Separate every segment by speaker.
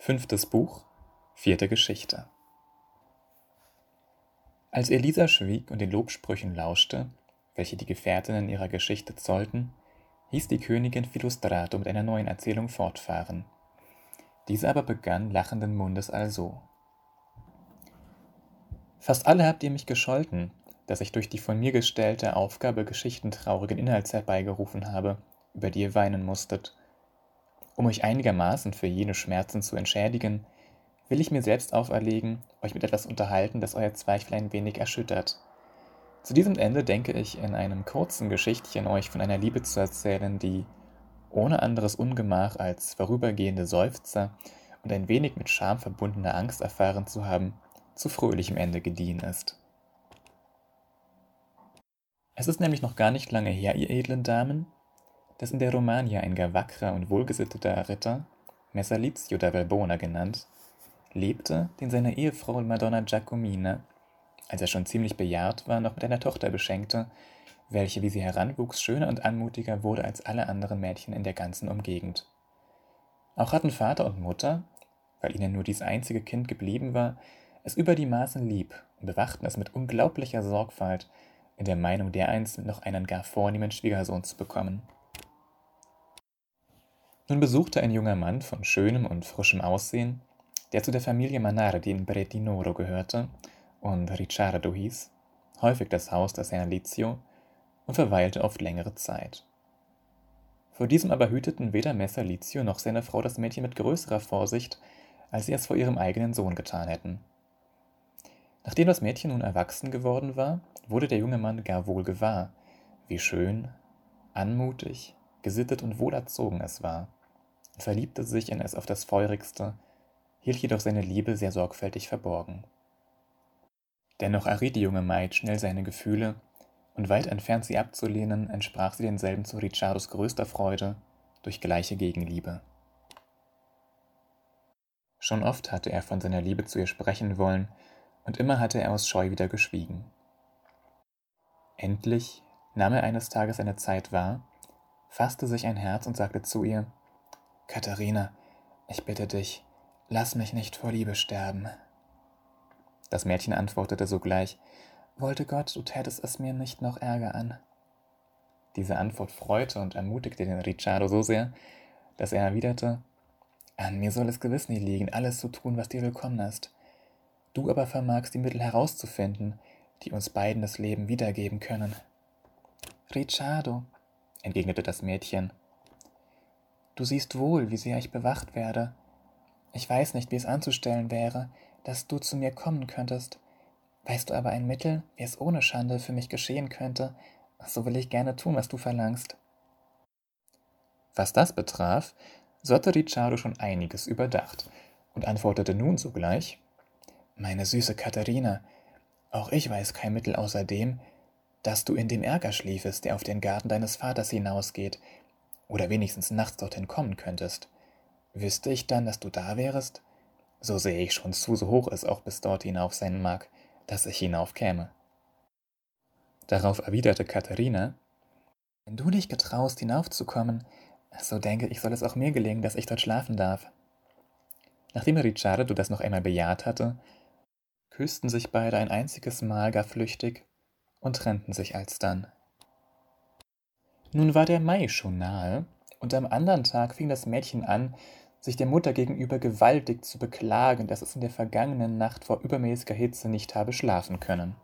Speaker 1: Fünftes Buch, vierte Geschichte. Als Elisa schwieg und den Lobsprüchen lauschte, welche die Gefährtinnen ihrer Geschichte zollten, hieß die Königin Philostrato mit einer neuen Erzählung fortfahren. Diese aber begann lachenden Mundes also. Fast alle habt ihr mich gescholten, dass ich durch die von mir gestellte Aufgabe Geschichten traurigen Inhalts herbeigerufen habe, über die ihr weinen musstet. Um euch einigermaßen für jene Schmerzen zu entschädigen, will ich mir selbst auferlegen, euch mit etwas unterhalten, das euer Zweifel ein wenig erschüttert. Zu diesem Ende denke ich, in einem kurzen Geschichtchen euch von einer Liebe zu erzählen, die, ohne anderes Ungemach als vorübergehende Seufzer und ein wenig mit Scham verbundene Angst erfahren zu haben, zu fröhlichem Ende gediehen ist. Es ist nämlich noch gar nicht lange her, ihr edlen Damen, dass in der Romagna ein gar wackerer und wohlgesitteter Ritter, Messalizio da Verbona genannt, lebte, den seine Ehefrau Madonna Giacomina, als er schon ziemlich bejahrt war, noch mit einer Tochter beschenkte, welche, wie sie heranwuchs, schöner und anmutiger wurde als alle anderen Mädchen in der ganzen Umgegend. Auch hatten Vater und Mutter, weil ihnen nur dies einzige Kind geblieben war, es über die Maßen lieb und bewachten es mit unglaublicher Sorgfalt, in der Meinung, dereinst noch einen gar vornehmen Schwiegersohn zu bekommen. Nun besuchte ein junger Mann von schönem und frischem Aussehen, der zu der Familie Manardi in Bretinoro gehörte und Ricciardo hieß, häufig das Haus des Herrn Lizio und verweilte oft längere Zeit. Vor diesem aber hüteten weder Messer Lizio noch seine Frau das Mädchen mit größerer Vorsicht, als sie es vor ihrem eigenen Sohn getan hätten. Nachdem das Mädchen nun erwachsen geworden war, wurde der junge Mann gar wohl gewahr, wie schön, anmutig, gesittet und wohlerzogen es war, verliebte sich in es auf das feurigste, hielt jedoch seine Liebe sehr sorgfältig verborgen. Dennoch erriet die junge Maid schnell seine Gefühle, und weit entfernt sie abzulehnen, entsprach sie denselben zu Ricciardos größter Freude durch gleiche Gegenliebe. Schon oft hatte er von seiner Liebe zu ihr sprechen wollen, und immer hatte er aus Scheu wieder geschwiegen. Endlich nahm er eines Tages eine Zeit wahr, fasste sich ein Herz und sagte zu ihr, Katharina, ich bitte dich, lass mich nicht vor Liebe sterben. Das Mädchen antwortete sogleich, wollte Gott, du tätest es mir nicht noch Ärger an. Diese Antwort freute und ermutigte den Ricciardo so sehr, dass er erwiderte, an mir soll es gewiss nie liegen, alles zu tun, was dir willkommen ist. Du aber vermagst die Mittel herauszufinden, die uns beiden das Leben wiedergeben können. Ricciardo, entgegnete das Mädchen, du siehst wohl, wie sehr ich bewacht werde. Ich weiß nicht, wie es anzustellen wäre, dass du zu mir kommen könntest. Weißt du aber ein Mittel, wie es ohne Schande für mich geschehen könnte, so will ich gerne tun, was du verlangst. Was das betraf, so hatte Ricciardo schon einiges überdacht und antwortete nun sogleich Meine süße Katharina, auch ich weiß kein Mittel außer dem, dass du in dem Erker schliefest, der auf den Garten deines Vaters hinausgeht, oder wenigstens nachts dorthin kommen könntest. Wüsste ich dann, dass du da wärest? So sehe ich schon zu, so hoch es auch bis dort hinauf sein mag, dass ich hinaufkäme. Darauf erwiderte Katharina, wenn du dich getraust, hinaufzukommen, so denke ich, soll es auch mir gelingen, dass ich dort schlafen darf. Nachdem Ricciardo das noch einmal bejaht hatte, küssten sich beide ein einziges Mal gar flüchtig und trennten sich alsdann. Nun war der Mai schon nahe, und am andern Tag fing das Mädchen an, sich der Mutter gegenüber gewaltig zu beklagen, dass es in der vergangenen Nacht vor übermäßiger Hitze nicht habe schlafen können.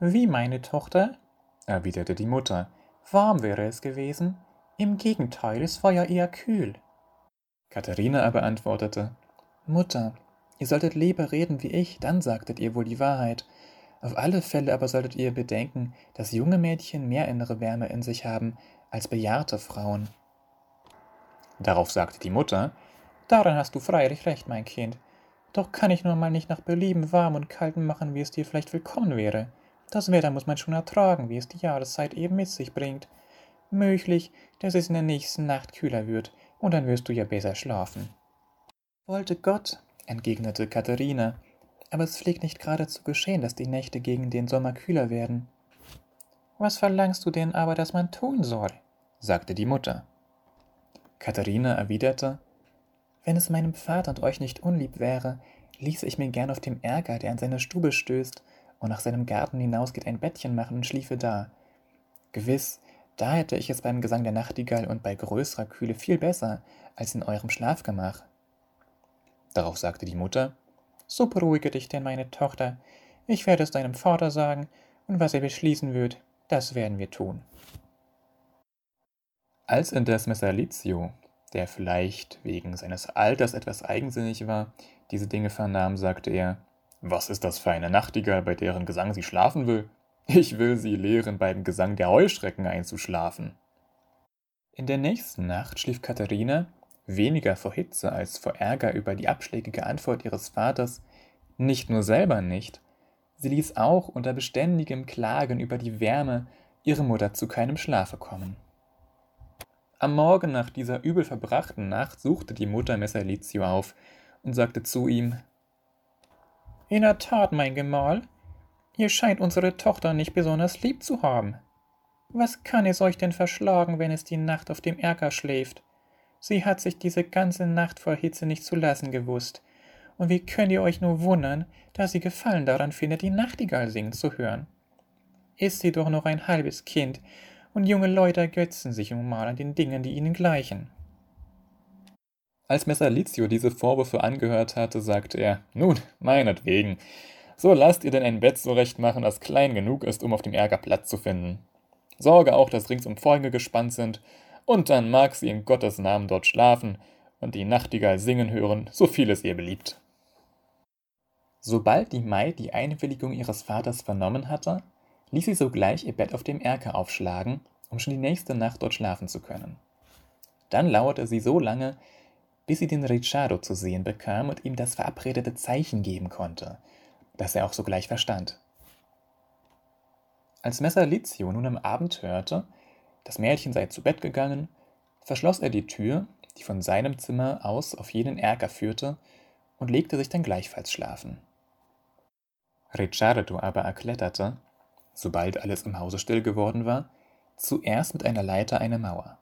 Speaker 1: Wie, meine Tochter? erwiderte die Mutter. Warm wäre es gewesen. Im Gegenteil, es war ja eher kühl. Katharina aber antwortete Mutter, Ihr solltet lieber reden wie ich, dann sagtet ihr wohl die Wahrheit. Auf alle Fälle aber solltet ihr bedenken, dass junge Mädchen mehr innere Wärme in sich haben als bejahrte Frauen. Darauf sagte die Mutter, Daran hast du freilich recht, mein Kind. Doch kann ich nun mal nicht nach Belieben warm und kalt machen, wie es dir vielleicht willkommen wäre. Das Wetter muss man schon ertragen, wie es die Jahreszeit eben mit sich bringt. Möglich, dass es in der nächsten Nacht kühler wird, und dann wirst du ja besser schlafen. Wollte Gott, entgegnete Katharina, aber es pflegt nicht geradezu geschehen, dass die Nächte gegen den Sommer kühler werden. Was verlangst du denn aber, dass man tun soll? sagte die Mutter. Katharina erwiderte, Wenn es meinem Vater und euch nicht unlieb wäre, ließe ich mir gern auf dem Ärger, der an seine Stube stößt, und nach seinem Garten hinausgeht, ein Bettchen machen und schliefe da. Gewiss, da hätte ich es beim Gesang der Nachtigall und bei größerer Kühle viel besser als in eurem Schlafgemach. Darauf sagte die Mutter, So beruhige dich denn, meine Tochter, ich werde es deinem Vater sagen, und was er beschließen wird, das werden wir tun. Als indes Messalizio, der vielleicht wegen seines Alters etwas eigensinnig war, diese Dinge vernahm, sagte er, was ist das für eine Nachtigall, bei deren Gesang sie schlafen will? Ich will sie lehren, beim Gesang der Heuschrecken einzuschlafen. In der nächsten Nacht schlief Katharina, weniger vor Hitze als vor Ärger über die abschlägige Antwort ihres Vaters, nicht nur selber nicht, sie ließ auch unter beständigem Klagen über die Wärme ihre Mutter zu keinem Schlafe kommen. Am Morgen nach dieser übel verbrachten Nacht suchte die Mutter Messalizio auf und sagte zu ihm In der Tat, mein Gemahl, Ihr scheint unsere Tochter nicht besonders lieb zu haben. Was kann es euch denn verschlagen, wenn es die Nacht auf dem Erker schläft? Sie hat sich diese ganze Nacht vor Hitze nicht zu lassen gewusst. Und wie könnt ihr euch nur wundern, dass sie Gefallen daran findet, die Nachtigall singen zu hören? Ist sie doch noch ein halbes Kind, und junge Leute ergötzen sich nun mal an den Dingen, die ihnen gleichen.
Speaker 2: Als Messalizio diese Vorwürfe angehört hatte, sagte er, nun, meinetwegen, so lasst ihr denn ein Bett zurecht machen, das klein genug ist, um auf dem Ärger Platz zu finden. Sorge auch, dass ringsum Folge gespannt sind, und dann mag sie in Gottes Namen dort schlafen und die Nachtigall singen hören, so viel es ihr beliebt.
Speaker 1: Sobald die Maid die Einwilligung ihres Vaters vernommen hatte, ließ sie sogleich ihr Bett auf dem Erker aufschlagen, um schon die nächste Nacht dort schlafen zu können. Dann lauerte sie so lange, bis sie den Ricciardo zu sehen bekam und ihm das verabredete Zeichen geben konnte, das er auch sogleich verstand. Als Messer Lizio nun am Abend hörte, das Mädchen sei zu Bett gegangen, verschloss er die Tür, die von seinem Zimmer aus auf jenen Erker führte, und legte sich dann gleichfalls schlafen. Ricciardo aber erkletterte, sobald alles im Hause still geworden war, zuerst mit einer Leiter eine Mauer.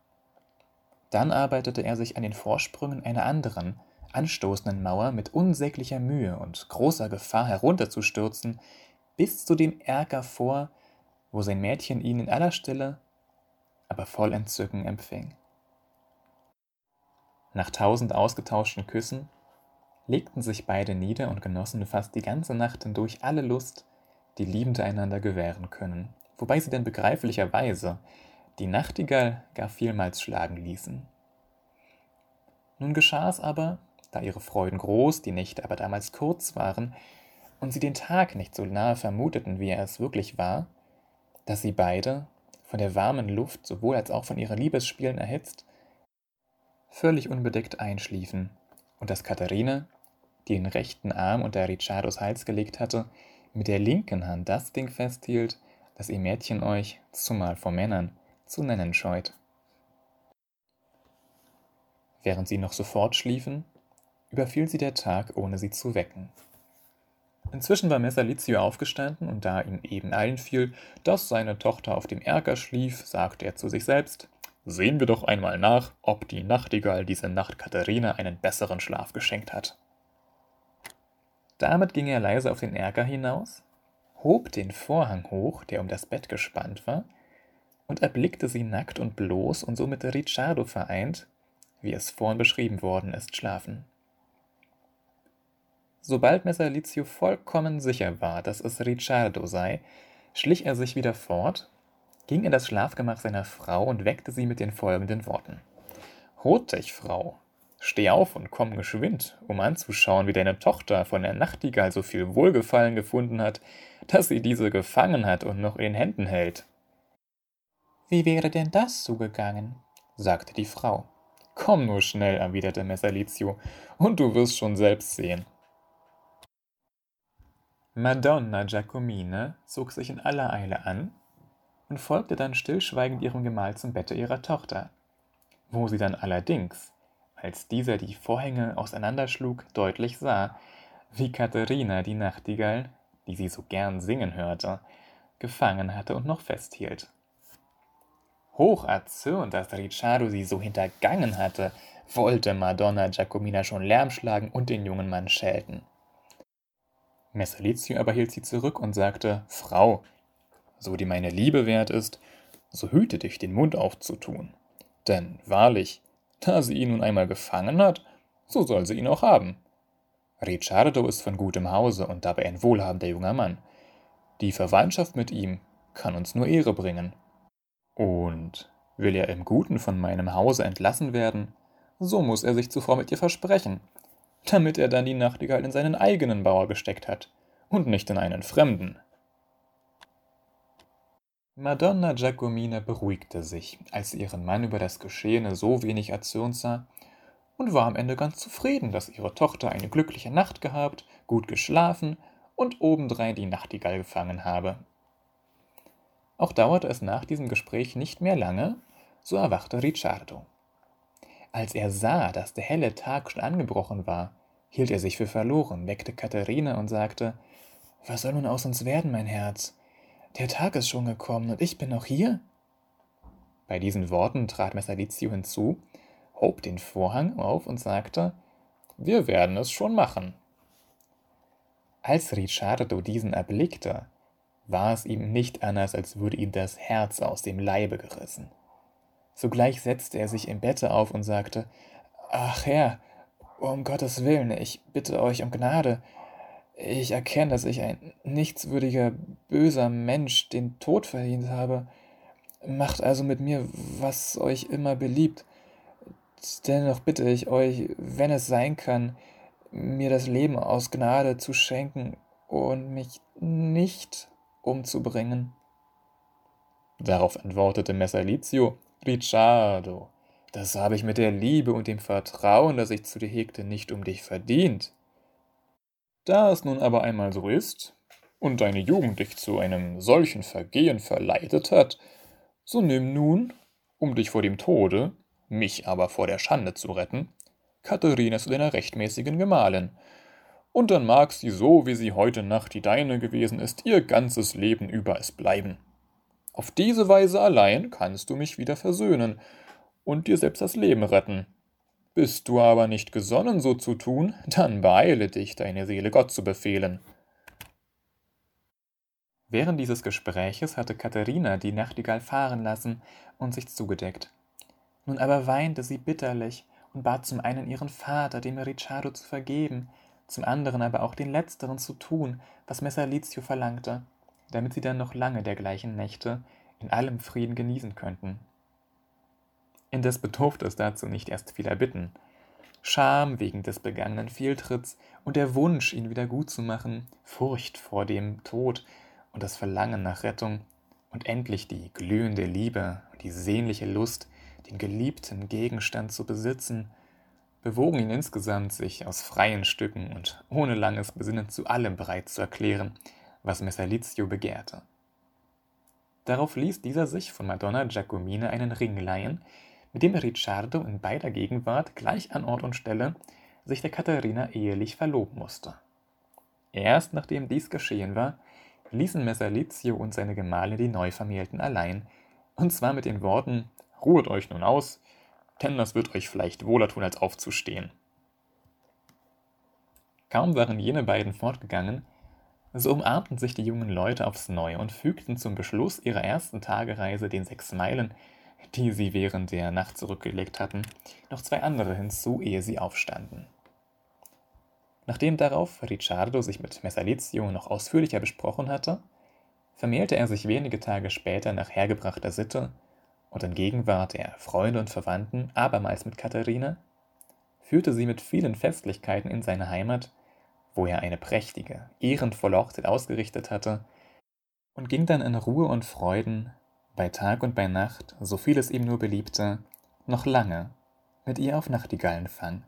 Speaker 1: Dann arbeitete er sich an den Vorsprüngen einer anderen, anstoßenden Mauer mit unsäglicher Mühe und großer Gefahr herunterzustürzen, bis zu dem Erker vor, wo sein Mädchen ihn in aller Stille, aber voll Entzücken empfing. Nach tausend ausgetauschten Küssen legten sich beide nieder und genossen fast die ganze Nacht hindurch alle Lust, die Liebende einander gewähren können, wobei sie denn begreiflicherweise die Nachtigall gar vielmals schlagen ließen. Nun geschah es aber, da ihre Freuden groß, die Nächte aber damals kurz waren und sie den Tag nicht so nahe vermuteten, wie er es wirklich war, dass sie beide, von der warmen Luft sowohl als auch von ihren Liebesspielen erhitzt, völlig unbedeckt einschliefen und dass Katharina, die den rechten Arm unter Ricciardos Hals gelegt hatte, mit der linken Hand das Ding festhielt, das ihr Mädchen euch, zumal vor Männern, zu nennen scheut. Während sie noch sofort schliefen, überfiel sie der Tag, ohne sie zu wecken. Inzwischen war Messalizio aufgestanden, und da ihm eben einfiel, dass seine Tochter auf dem Erker schlief, sagte er zu sich selbst, Sehen wir doch einmal nach, ob die Nachtigall diese Nacht Katharina einen besseren Schlaf geschenkt hat. Damit ging er leise auf den Erker hinaus, hob den Vorhang hoch, der um das Bett gespannt war, und erblickte sie nackt und bloß und so mit Ricciardo vereint, wie es vorhin beschrieben worden ist, schlafen. Sobald Messalizio vollkommen sicher war, dass es Ricciardo sei, schlich er sich wieder fort, ging in das Schlafgemach seiner Frau und weckte sie mit den folgenden Worten. Hurtig, Frau, steh auf und komm geschwind, um anzuschauen, wie deine Tochter von der Nachtigall so viel Wohlgefallen gefunden hat, dass sie diese gefangen hat und noch in den Händen hält. Wie wäre denn das zugegangen? sagte die Frau. Komm nur schnell, erwiderte Messalizio, und du wirst schon selbst sehen. Madonna Giacomine zog sich in aller Eile an und folgte dann stillschweigend ihrem Gemahl zum Bette ihrer Tochter, wo sie dann allerdings, als dieser die Vorhänge auseinanderschlug, deutlich sah, wie Katharina die Nachtigall, die sie so gern singen hörte, gefangen hatte und noch festhielt.
Speaker 2: Hoch erzürnt, dass Ricciardo sie so hintergangen hatte, wollte Madonna Giacomina schon Lärm schlagen und den jungen Mann schelten. Messalizio aber hielt sie zurück und sagte, Frau, so dir meine Liebe wert ist, so hüte dich, den Mund aufzutun. Denn wahrlich, da sie ihn nun einmal gefangen hat, so soll sie ihn auch haben. Ricciardo ist von gutem Hause und dabei ein wohlhabender junger Mann. Die Verwandtschaft mit ihm kann uns nur Ehre bringen. Und will er im Guten von meinem Hause entlassen werden, so muss er sich zuvor mit ihr versprechen, damit er dann die Nachtigall in seinen eigenen Bauer gesteckt hat und nicht in einen fremden. Madonna Giacomina beruhigte sich, als sie ihren Mann über das Geschehene so wenig erzürnt sah, und war am Ende ganz zufrieden, dass ihre Tochter eine glückliche Nacht gehabt, gut geschlafen und obendrein die Nachtigall gefangen habe. Auch dauerte es nach diesem Gespräch nicht mehr lange, so erwachte Ricciardo. Als er sah, dass der helle Tag schon angebrochen war, hielt er sich für verloren, weckte Katharina und sagte, Was soll nun aus uns werden, mein Herz? Der Tag ist schon gekommen und ich bin noch hier? Bei diesen Worten trat Messalizio hinzu, hob den Vorhang auf und sagte, Wir werden es schon machen. Als Ricciardo diesen erblickte, war es ihm nicht anders, als würde ihm das Herz aus dem Leibe gerissen. Sogleich setzte er sich im Bette auf und sagte, Ach Herr, um Gottes Willen, ich bitte euch um Gnade. Ich erkenne, dass ich ein nichtswürdiger, böser Mensch den Tod verdient habe. Macht also mit mir, was euch immer beliebt. Dennoch bitte ich euch, wenn es sein kann, mir das Leben aus Gnade zu schenken und mich nicht umzubringen. Darauf antwortete Messalizio, Ricciardo, das habe ich mit der Liebe und dem Vertrauen, das ich zu dir hegte, nicht um dich verdient. Da es nun aber einmal so ist, und deine Jugend dich zu einem solchen Vergehen verleitet hat, so nimm nun, um dich vor dem Tode, mich aber vor der Schande zu retten, Katharina zu deiner rechtmäßigen Gemahlin, und dann mag sie so, wie sie heute Nacht die deine gewesen ist, ihr ganzes Leben über es bleiben. Auf diese Weise allein kannst du mich wieder versöhnen und dir selbst das Leben retten. Bist du aber nicht gesonnen, so zu tun, dann beeile dich, deine Seele Gott zu befehlen. Während dieses Gespräches hatte Katharina die Nachtigall fahren lassen und sich zugedeckt. Nun aber weinte sie bitterlich und bat zum einen ihren Vater, dem Ricciardo zu vergeben, zum anderen aber auch den Letzteren zu tun, was Messalizio verlangte damit sie dann noch lange dergleichen Nächte in allem Frieden genießen könnten. Indes bedurfte es dazu nicht erst vieler Bitten. Scham wegen des begangenen Fehltritts und der Wunsch, ihn wieder gut zu machen, Furcht vor dem Tod und das Verlangen nach Rettung und endlich die glühende Liebe und die sehnliche Lust, den geliebten Gegenstand zu besitzen, bewogen ihn insgesamt, sich aus freien Stücken und ohne langes Besinnen zu allem bereit zu erklären, was Messalizio begehrte. Darauf ließ dieser sich von Madonna Giacomina einen Ring leihen, mit dem Ricciardo in beider Gegenwart gleich an Ort und Stelle sich der Katharina ehelich verloben musste. Erst nachdem dies geschehen war, ließen Messalizio und seine Gemahlin die Neuvermählten allein, und zwar mit den Worten Ruhet euch nun aus, denn das wird euch vielleicht wohler tun, als aufzustehen. Kaum waren jene beiden fortgegangen, so umarmten sich die jungen Leute aufs Neue und fügten zum Beschluss ihrer ersten Tagereise den sechs Meilen, die sie während der Nacht zurückgelegt hatten, noch zwei andere hinzu, ehe sie aufstanden. Nachdem darauf Ricciardo sich mit Messalizio noch ausführlicher besprochen hatte, vermählte er sich wenige Tage später nach hergebrachter Sitte und in Gegenwart der Freunde und Verwandten abermals mit Katharina, führte sie mit vielen Festlichkeiten in seine Heimat wo er eine prächtige, ehrenvolle Hochzeit ausgerichtet hatte, und ging dann in Ruhe und Freuden, bei Tag und bei Nacht, so viel es ihm nur beliebte, noch lange mit ihr auf Nachtigallenfang.